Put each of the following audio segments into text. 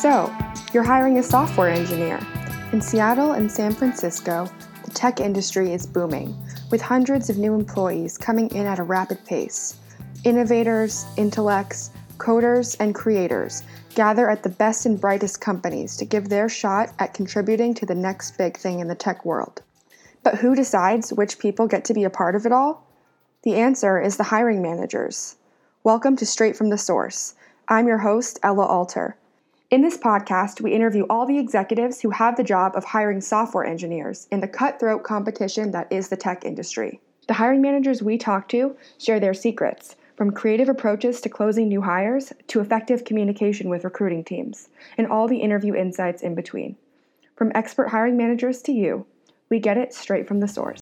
So, you're hiring a software engineer. In Seattle and San Francisco, the tech industry is booming, with hundreds of new employees coming in at a rapid pace. Innovators, intellects, coders, and creators gather at the best and brightest companies to give their shot at contributing to the next big thing in the tech world. But who decides which people get to be a part of it all? The answer is the hiring managers. Welcome to Straight from the Source. I'm your host, Ella Alter. In this podcast, we interview all the executives who have the job of hiring software engineers in the cutthroat competition that is the tech industry. The hiring managers we talk to share their secrets, from creative approaches to closing new hires to effective communication with recruiting teams, and all the interview insights in between. From expert hiring managers to you, we get it straight from the source.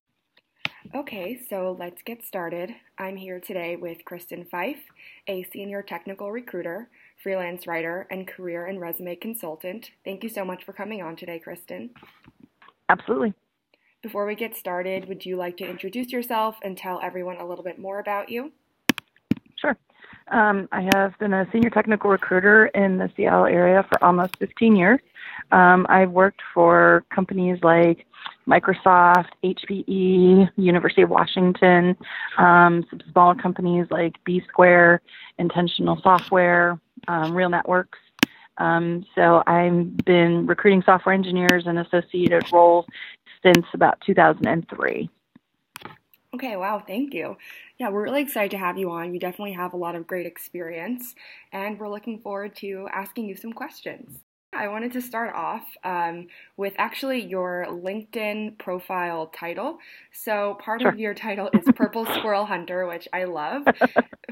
Okay, so let's get started. I'm here today with Kristen Fife, a senior technical recruiter freelance writer, and career and resume consultant. Thank you so much for coming on today, Kristen. Absolutely. Before we get started, would you like to introduce yourself and tell everyone a little bit more about you? Sure. Um, I have been a senior technical recruiter in the Seattle area for almost 15 years. Um, I've worked for companies like Microsoft, HPE, University of Washington, um, some small companies like B Square, Intentional Software, um, Real Networks. Um, so I've been recruiting software engineers and associated roles since about 2003. Okay, wow, thank you. Yeah, we're really excited to have you on. You definitely have a lot of great experience, and we're looking forward to asking you some questions. I wanted to start off um, with actually your LinkedIn profile title. So, part sure. of your title is Purple Squirrel Hunter, which I love.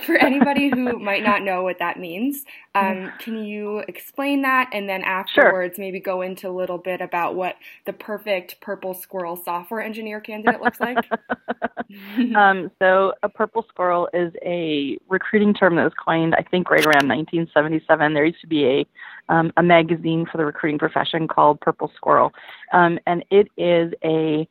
For anybody who might not know what that means, um, can you explain that? And then afterwards, sure. maybe go into a little bit about what the perfect purple squirrel software engineer candidate looks like? um, so, a purple squirrel is a recruiting term that was coined, I think, right around 1977. There used to be a um, a magazine for the recruiting profession called Purple Squirrel, um, and it is a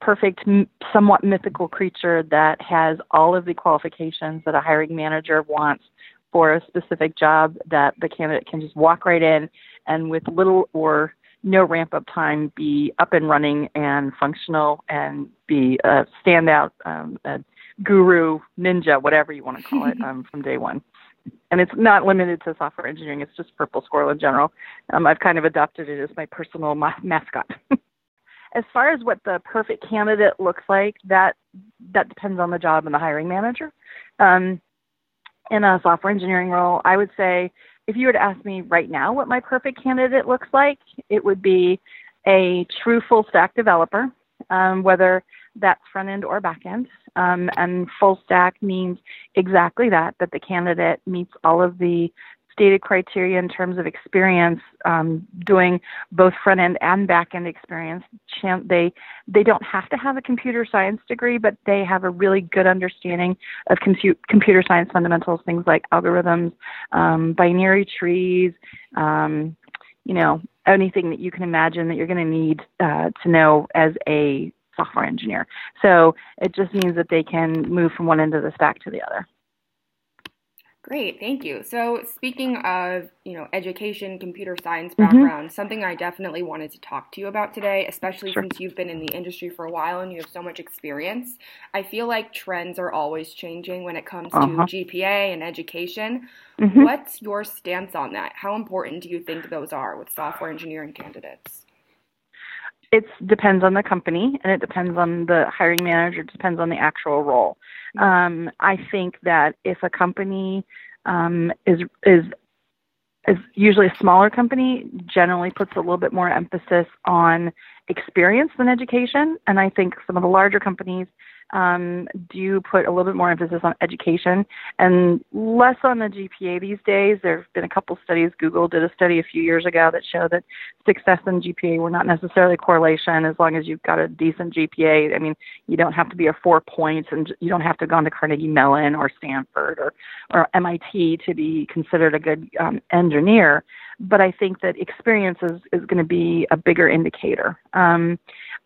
perfect, somewhat mythical creature that has all of the qualifications that a hiring manager wants for a specific job that the candidate can just walk right in and with little or no ramp up time be up and running and functional and be a standout um, a guru ninja whatever you want to call it um, from day one and it's not limited to software engineering. It's just Purple Squirrel in general. Um, I've kind of adopted it as my personal ma- mascot. as far as what the perfect candidate looks like, that that depends on the job and the hiring manager. Um, in a software engineering role, I would say if you were to ask me right now what my perfect candidate looks like, it would be a true full stack developer, um, whether that's front end or back end. Um, and full stack means exactly that, that the candidate meets all of the stated criteria in terms of experience um, doing both front end and back end experience. They they don't have to have a computer science degree, but they have a really good understanding of compute, computer science fundamentals, things like algorithms, um, binary trees, um, you know, anything that you can imagine that you're going to need uh, to know as a software engineer. So it just means that they can move from one end of the stack to the other. Great, thank you. So speaking of, you know, education, computer science mm-hmm. background, mm-hmm. something I definitely wanted to talk to you about today, especially sure. since you've been in the industry for a while and you have so much experience. I feel like trends are always changing when it comes uh-huh. to GPA and education. Mm-hmm. What's your stance on that? How important do you think those are with software engineering candidates? It depends on the company and it depends on the hiring manager. It depends on the actual role. Mm-hmm. Um, I think that if a company um, is is is usually a smaller company, generally puts a little bit more emphasis on experience than education, and I think some of the larger companies um, do put a little bit more emphasis on education and less on the GPA these days. There have been a couple studies. Google did a study a few years ago that showed that success and GPA were not necessarily a correlation as long as you've got a decent GPA. I mean, you don't have to be a four points and you don't have to go on to Carnegie Mellon or Stanford or, or MIT to be considered a good um, engineer. But I think that experience is, is going to be a bigger indicator. Um,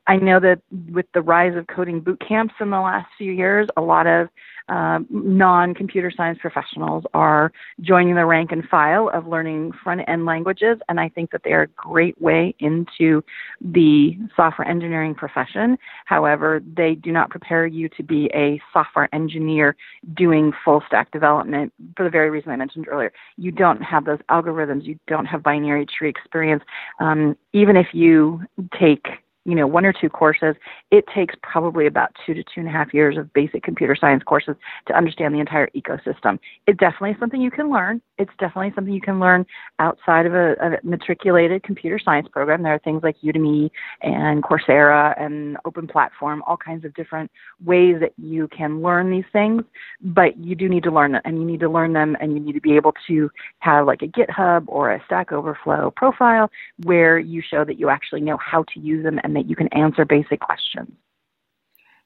I know that with the rise of coding boot camps in the last few years, a lot of um, non computer science professionals are joining the rank and file of learning front end languages, and I think that they are a great way into the software engineering profession. However, they do not prepare you to be a software engineer doing full stack development for the very reason I mentioned earlier. You don't have those algorithms, you don't have binary tree experience. Um, even if you take you know, one or two courses, it takes probably about two to two and a half years of basic computer science courses to understand the entire ecosystem. It definitely is something you can learn. It's definitely something you can learn outside of a, a matriculated computer science program. There are things like Udemy and Coursera and Open Platform, all kinds of different ways that you can learn these things, but you do need to learn them and you need to learn them and you need to be able to have like a GitHub or a Stack Overflow profile where you show that you actually know how to use them and that you can answer basic questions.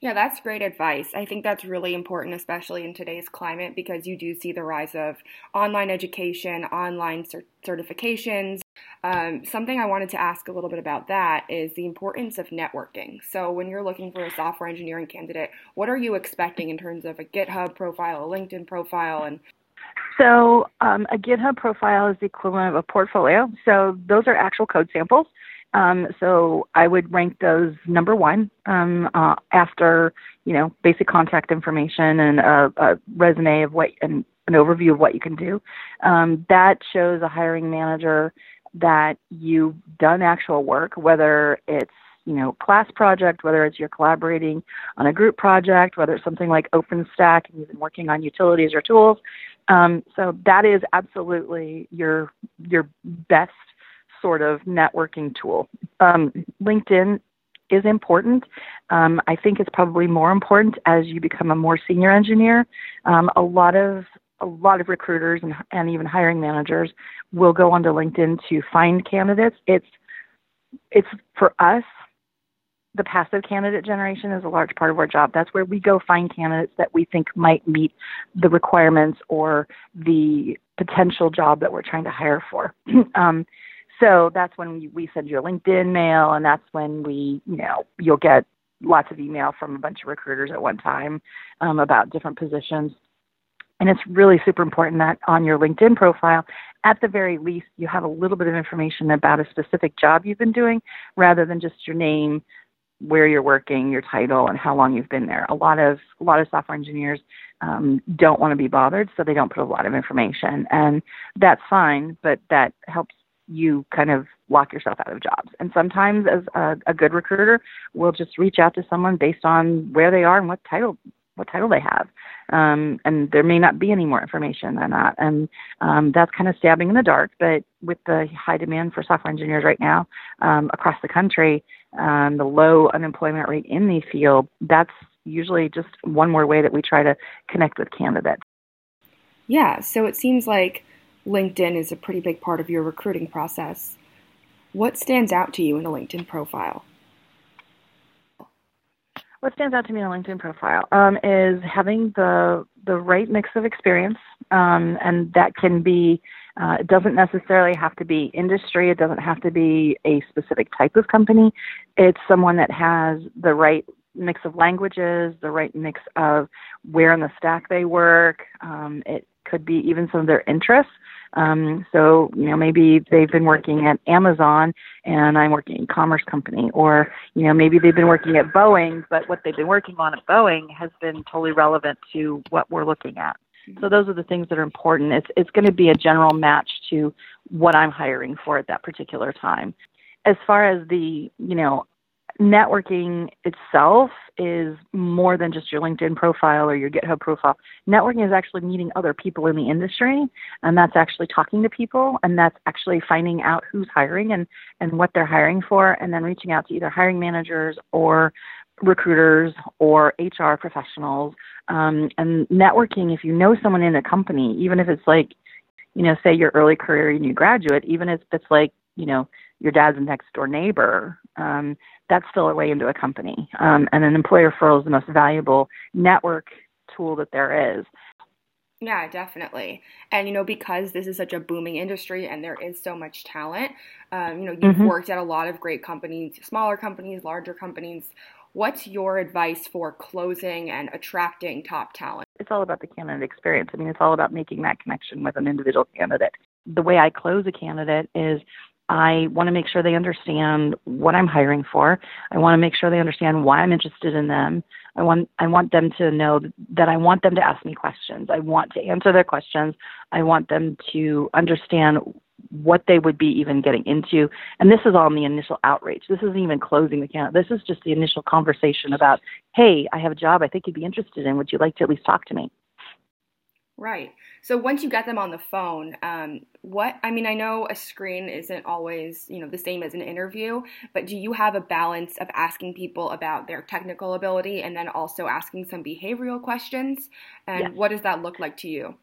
Yeah, that's great advice. I think that's really important, especially in today's climate, because you do see the rise of online education, online cert- certifications. Um, something I wanted to ask a little bit about that is the importance of networking. So, when you're looking for a software engineering candidate, what are you expecting in terms of a GitHub profile, a LinkedIn profile, and so um, a GitHub profile is the equivalent of a portfolio. So those are actual code samples. Um, so I would rank those number one um, uh, after you know basic contact information and a, a resume of what and an overview of what you can do. Um, that shows a hiring manager that you've done actual work, whether it's you know class project, whether it's you're collaborating on a group project, whether it's something like OpenStack and you've been working on utilities or tools. Um, so that is absolutely your your best sort of networking tool. Um, LinkedIn is important. Um, I think it's probably more important as you become a more senior engineer. Um, a lot of a lot of recruiters and, and even hiring managers will go onto LinkedIn to find candidates. It's it's for us the passive candidate generation is a large part of our job. That's where we go find candidates that we think might meet the requirements or the potential job that we're trying to hire for. um, so that's when we, send you a LinkedIn mail, and that's when we, you know, you'll get lots of email from a bunch of recruiters at one time um, about different positions. And it's really super important that on your LinkedIn profile, at the very least, you have a little bit of information about a specific job you've been doing rather than just your name, where you're working, your title, and how long you've been there. A lot of a lot of software engineers um, don't want to be bothered, so they don't put a lot of information, and that's fine. But that helps you kind of lock yourself out of jobs. And sometimes, as a, a good recruiter, will just reach out to someone based on where they are and what title what title they have. Um, and there may not be any more information than that. And um, that's kind of stabbing in the dark. But with the high demand for software engineers right now um, across the country, um, the low unemployment rate in the field, that's usually just one more way that we try to connect with candidates. Yeah, so it seems like LinkedIn is a pretty big part of your recruiting process. What stands out to you in a LinkedIn profile? What stands out to me in a LinkedIn profile um, is having the the right mix of experience, um, and that can be. Uh, it doesn't necessarily have to be industry. It doesn't have to be a specific type of company. It's someone that has the right mix of languages, the right mix of where in the stack they work. Um, it could be even some of their interests. Um, so, you know, maybe they've been working at Amazon and I'm working in commerce company, or, you know, maybe they've been working at Boeing, but what they've been working on at Boeing has been totally relevant to what we're looking at. So those are the things that are important. It's it's going to be a general match to what I'm hiring for at that particular time. As far as the, you know, networking itself is more than just your LinkedIn profile or your GitHub profile. Networking is actually meeting other people in the industry, and that's actually talking to people, and that's actually finding out who's hiring and, and what they're hiring for, and then reaching out to either hiring managers or recruiters or HR professionals. Um, and networking, if you know someone in a company, even if it's like, you know, say your early career new graduate, even if it's like, you know, your dad's next door neighbor, um, that's still a way into a company. Um, and an employer referral is the most valuable network tool that there is. Yeah, definitely. And, you know, because this is such a booming industry and there is so much talent, um, you know, you've mm-hmm. worked at a lot of great companies, smaller companies, larger companies. What's your advice for closing and attracting top talent? It's all about the candidate experience. I mean, it's all about making that connection with an individual candidate. The way I close a candidate is I want to make sure they understand what I'm hiring for. I want to make sure they understand why I'm interested in them. I want I want them to know that I want them to ask me questions. I want to answer their questions. I want them to understand what they would be even getting into. And this is all in the initial outreach. This isn't even closing the account. This is just the initial conversation about, hey, I have a job I think you'd be interested in. Would you like to at least talk to me? Right. So once you get them on the phone, um, what I mean, I know a screen isn't always you know the same as an interview, but do you have a balance of asking people about their technical ability and then also asking some behavioral questions? And yes. what does that look like to you?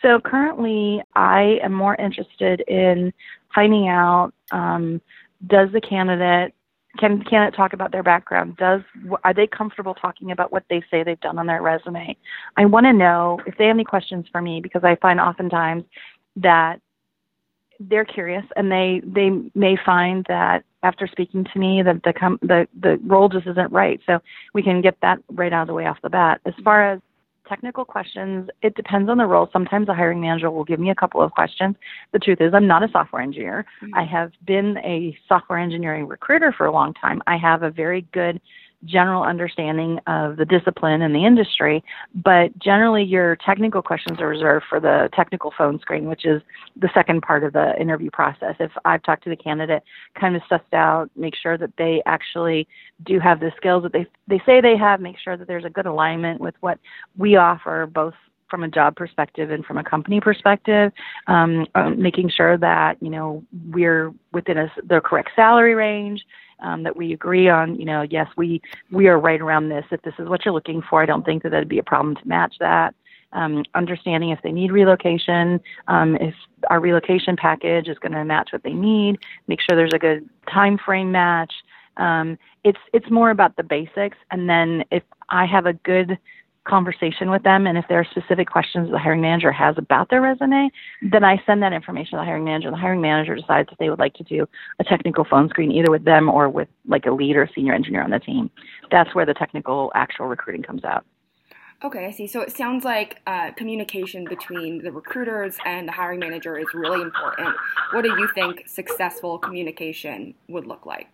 So currently, I am more interested in finding out um, does the candidate can can it talk about their background? Does are they comfortable talking about what they say they've done on their resume? I want to know if they have any questions for me because i find oftentimes that they're curious and they they may find that after speaking to me that the com- the the role just isn't right. So we can get that right out of the way off the bat. As far as technical questions, it depends on the role. Sometimes a hiring manager will give me a couple of questions. The truth is, I'm not a software engineer. Mm-hmm. I have been a software engineering recruiter for a long time. I have a very good general understanding of the discipline and the industry, but generally your technical questions are reserved for the technical phone screen, which is the second part of the interview process. If I've talked to the candidate, kind of sussed out, make sure that they actually do have the skills that they they say they have, make sure that there's a good alignment with what we offer both from a job perspective and from a company perspective, um, um, making sure that you know we're within a, the correct salary range, um, that we agree on. You know, yes, we we are right around this. If this is what you're looking for, I don't think that that'd be a problem to match that. Um, understanding if they need relocation, um, if our relocation package is going to match what they need, make sure there's a good time frame match. Um, it's it's more about the basics, and then if I have a good conversation with them and if there are specific questions the hiring manager has about their resume, then I send that information to the hiring manager. The hiring manager decides if they would like to do a technical phone screen either with them or with like a lead or senior engineer on the team. That's where the technical actual recruiting comes out. Okay, I see. So it sounds like uh, communication between the recruiters and the hiring manager is really important. What do you think successful communication would look like?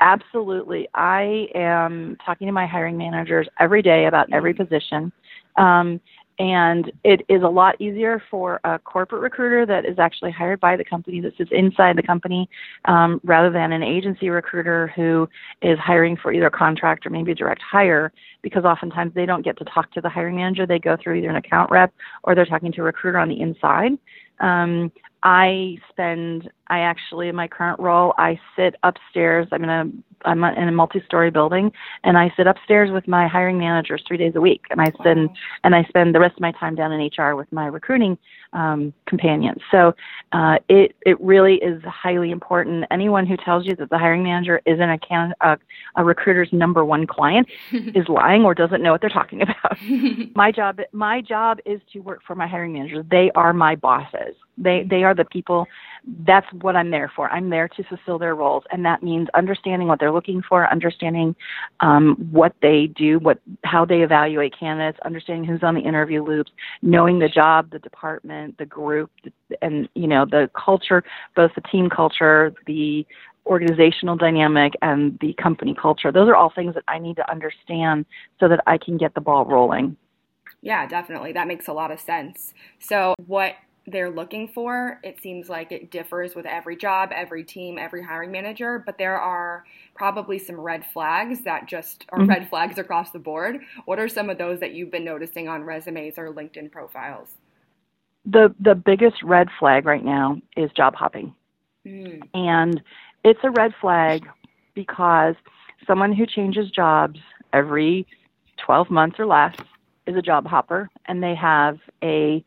Absolutely. I am talking to my hiring managers every day about every mm-hmm. position. Um, and it is a lot easier for a corporate recruiter that is actually hired by the company that sits inside the company um, rather than an agency recruiter who is hiring for either a contract or maybe a direct hire because oftentimes they don't get to talk to the hiring manager. They go through either an account rep or they're talking to a recruiter on the inside. Um, I spend, I actually, in my current role, I sit upstairs. I'm in a, I'm in a multi-story building, and I sit upstairs with my hiring managers three days a week, and I spend, wow. and I spend the rest of my time down in HR with my recruiting um, companions. So, uh, it it really is highly important. Anyone who tells you that the hiring manager isn't a can, a, a recruiter's number one client is lying or doesn't know what they're talking about. my job, my job is to work for my hiring managers. They are my bosses. They they are the people. That's what I'm there for. I'm there to fulfill their roles, and that means understanding what they're looking for, understanding um, what they do, what how they evaluate candidates, understanding who's on the interview loops, knowing the job, the department, the group, and you know the culture, both the team culture, the organizational dynamic and the company culture. Those are all things that I need to understand so that I can get the ball rolling. Yeah, definitely. That makes a lot of sense. So, what they're looking for. It seems like it differs with every job, every team, every hiring manager, but there are probably some red flags that just are mm-hmm. red flags across the board. What are some of those that you've been noticing on resumes or LinkedIn profiles? The the biggest red flag right now is job hopping. Mm. And it's a red flag because someone who changes jobs every 12 months or less is a job hopper and they have a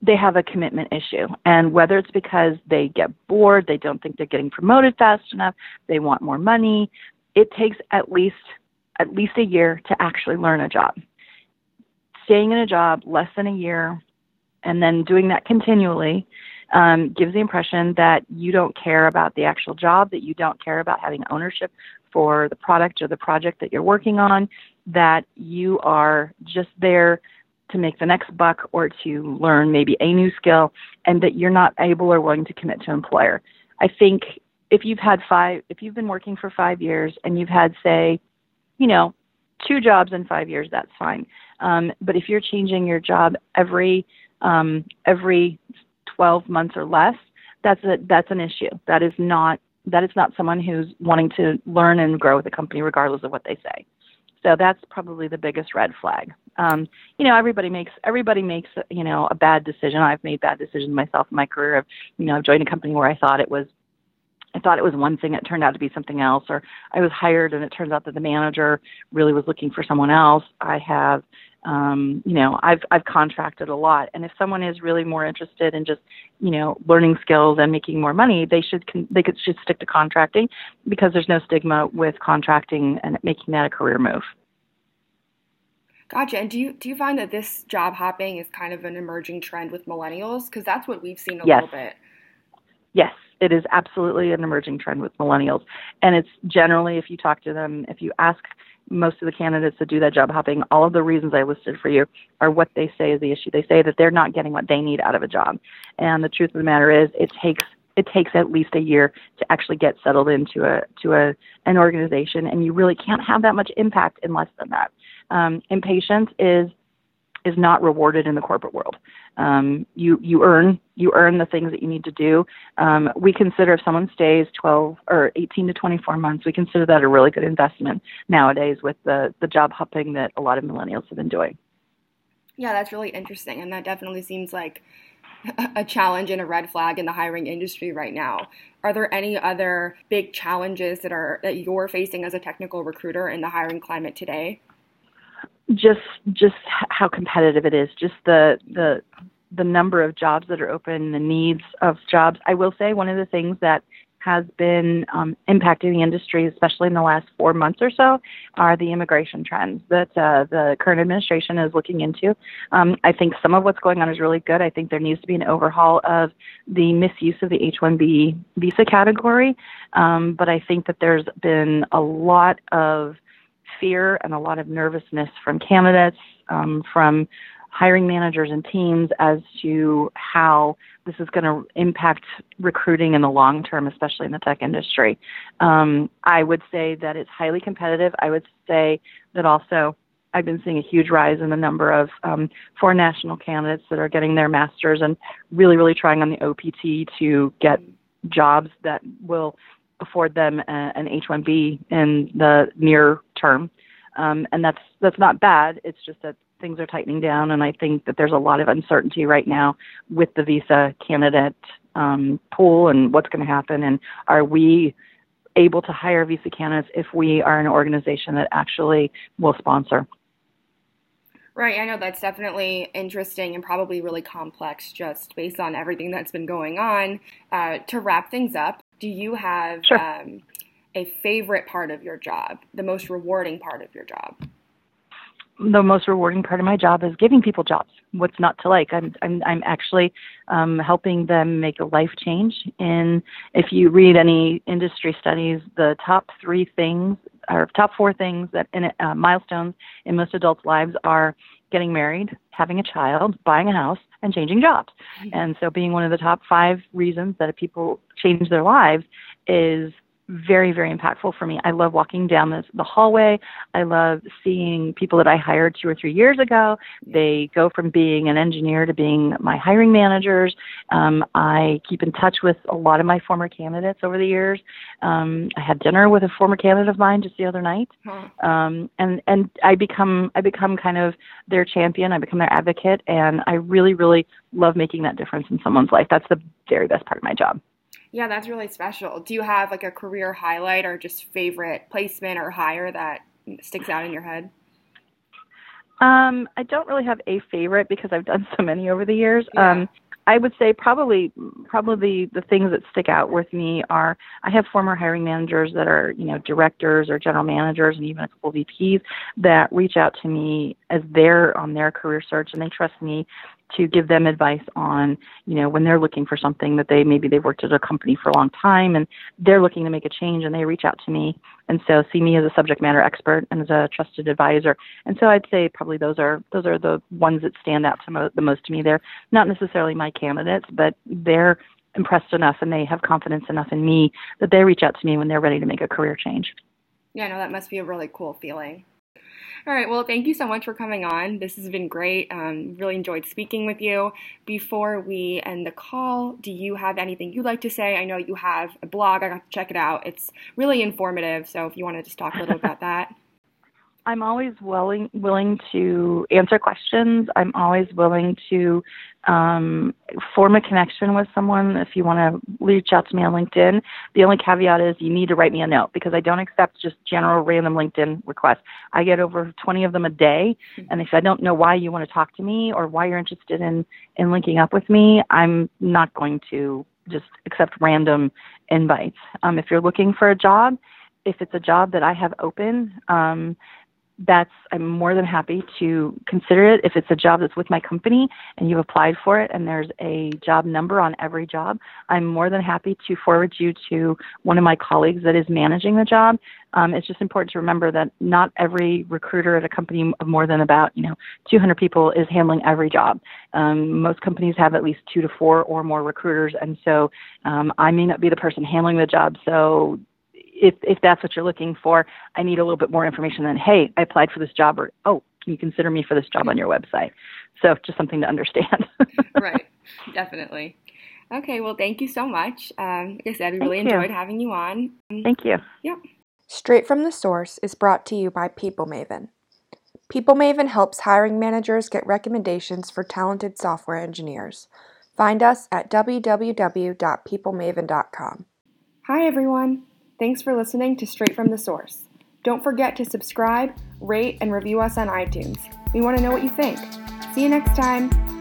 they have a commitment issue. And whether it's because they get bored, they don't think they're getting promoted fast enough, they want more money, it takes at least at least a year to actually learn a job. staying in a job less than a year and then doing that continually um, gives the impression that you don't care about the actual job, that you don't care about having ownership for the product or the project that you're working on, that you are just there to make the next buck or to learn maybe a new skill, and that you're not able or willing to commit to employer. I think if you've had five, if you've been working for five years and you've had, say, you know, two jobs in five years, that's fine. Um, but if you're changing your job every um, every 12 months or less, that's a that's an issue. That is not that is not someone who's wanting to learn and grow with the company regardless of what they say. So that's probably the biggest red flag. Um, you know, everybody makes everybody makes you know a bad decision. I've made bad decisions myself in my career. I've you know I've joined a company where I thought it was I thought it was one thing, it turned out to be something else, or I was hired and it turns out that the manager really was looking for someone else. I have, um, you know, I've I've contracted a lot, and if someone is really more interested in just, you know, learning skills and making more money, they should con- they could should stick to contracting because there's no stigma with contracting and making that a career move. Gotcha. And do you do you find that this job hopping is kind of an emerging trend with millennials? Because that's what we've seen a yes. little bit. Yes, it is absolutely an emerging trend with millennials. And it's generally, if you talk to them, if you ask most of the candidates that do that job hopping, all of the reasons I listed for you are what they say is the issue. They say that they're not getting what they need out of a job. And the truth of the matter is, it takes it takes at least a year to actually get settled into a to a an organization, and you really can't have that much impact in less than that. Um, impatience is is not rewarded in the corporate world. Um, you you earn you earn the things that you need to do. Um, we consider if someone stays 12 or 18 to 24 months, we consider that a really good investment nowadays with the the job hopping that a lot of millennials have been doing. Yeah, that's really interesting, and that definitely seems like a challenge and a red flag in the hiring industry right now. Are there any other big challenges that are that you're facing as a technical recruiter in the hiring climate today? Just just how competitive it is, just the the the number of jobs that are open, the needs of jobs. I will say one of the things that has been um, impacting the industry, especially in the last four months or so, are the immigration trends that uh, the current administration is looking into. Um, I think some of what's going on is really good. I think there needs to be an overhaul of the misuse of the H-1B visa category, um, but I think that there's been a lot of fear and a lot of nervousness from candidates, um, from hiring managers and teams as to how this is going to impact recruiting in the long term, especially in the tech industry. Um, I would say that it's highly competitive. I would say that also I've been seeing a huge rise in the number of um, foreign national candidates that are getting their masters and really, really trying on the OPT to get jobs that will afford them a, an H-1B in the near term, um, and that's that's not bad. It's just that things are tightening down, and I think that there's a lot of uncertainty right now with the visa candidate um, pool and what's going to happen, and are we able to hire visa candidates if we are an organization that actually will sponsor. Right, I know that's definitely interesting and probably really complex just based on everything that's been going on. Uh, to wrap things up, do you have sure. um, a favorite part of your job, the most rewarding part of your job? The most rewarding part of my job is giving people jobs. What's not to like? I'm I'm, I'm actually um, helping them make a life change. And if you read any industry studies, the top three things or top four things that in uh, milestones in most adults' lives are getting married, having a child, buying a house, and changing jobs. And so, being one of the top five reasons that people change their lives is very, very impactful for me. I love walking down this, the hallway. I love seeing people that I hired two or three years ago. They go from being an engineer to being my hiring managers. Um, I keep in touch with a lot of my former candidates over the years. Um, I had dinner with a former candidate of mine just the other night, um, and and I become I become kind of their champion. I become their advocate, and I really, really love making that difference in someone's life. That's the very best part of my job. Yeah, that's really special. Do you have like a career highlight or just favorite placement or hire that sticks out in your head? Um, I don't really have a favorite because I've done so many over the years. Yeah. Um, I would say probably probably the things that stick out with me are I have former hiring managers that are you know directors or general managers and even a couple of VPs that reach out to me as they're on their career search and they trust me to give them advice on, you know, when they're looking for something that they maybe they've worked at a company for a long time and they're looking to make a change and they reach out to me and so see me as a subject matter expert and as a trusted advisor. And so I'd say probably those are those are the ones that stand out to mo- the most to me. They're not necessarily my candidates, but they're impressed enough and they have confidence enough in me that they reach out to me when they're ready to make a career change. Yeah, no, that must be a really cool feeling. All right. Well, thank you so much for coming on. This has been great. Um, really enjoyed speaking with you. Before we end the call, do you have anything you'd like to say? I know you have a blog. I got to check it out. It's really informative. So if you want to just talk a little about that. I'm always willing willing to answer questions. I'm always willing to um, form a connection with someone. If you want to reach out to me on LinkedIn, the only caveat is you need to write me a note because I don't accept just general random LinkedIn requests. I get over 20 of them a day, mm-hmm. and if I don't know why you want to talk to me or why you're interested in in linking up with me, I'm not going to just accept random invites. Um, if you're looking for a job, if it's a job that I have open, um, that's I'm more than happy to consider it if it's a job that's with my company and you've applied for it and there's a job number on every job. I'm more than happy to forward you to one of my colleagues that is managing the job. Um, it's just important to remember that not every recruiter at a company of more than about you know 200 people is handling every job. Um, most companies have at least two to four or more recruiters, and so um, I may not be the person handling the job. So if if that's what you're looking for, I need a little bit more information than, hey, I applied for this job, or oh, can you consider me for this job on your website? So just something to understand. right, definitely. Okay, well, thank you so much. Um, like I said, we really enjoyed having you on. Thank you. Yep. Straight from the Source is brought to you by People Maven. People Maven helps hiring managers get recommendations for talented software engineers. Find us at www.peoplemaven.com. Hi, everyone. Thanks for listening to Straight from the Source. Don't forget to subscribe, rate, and review us on iTunes. We want to know what you think. See you next time.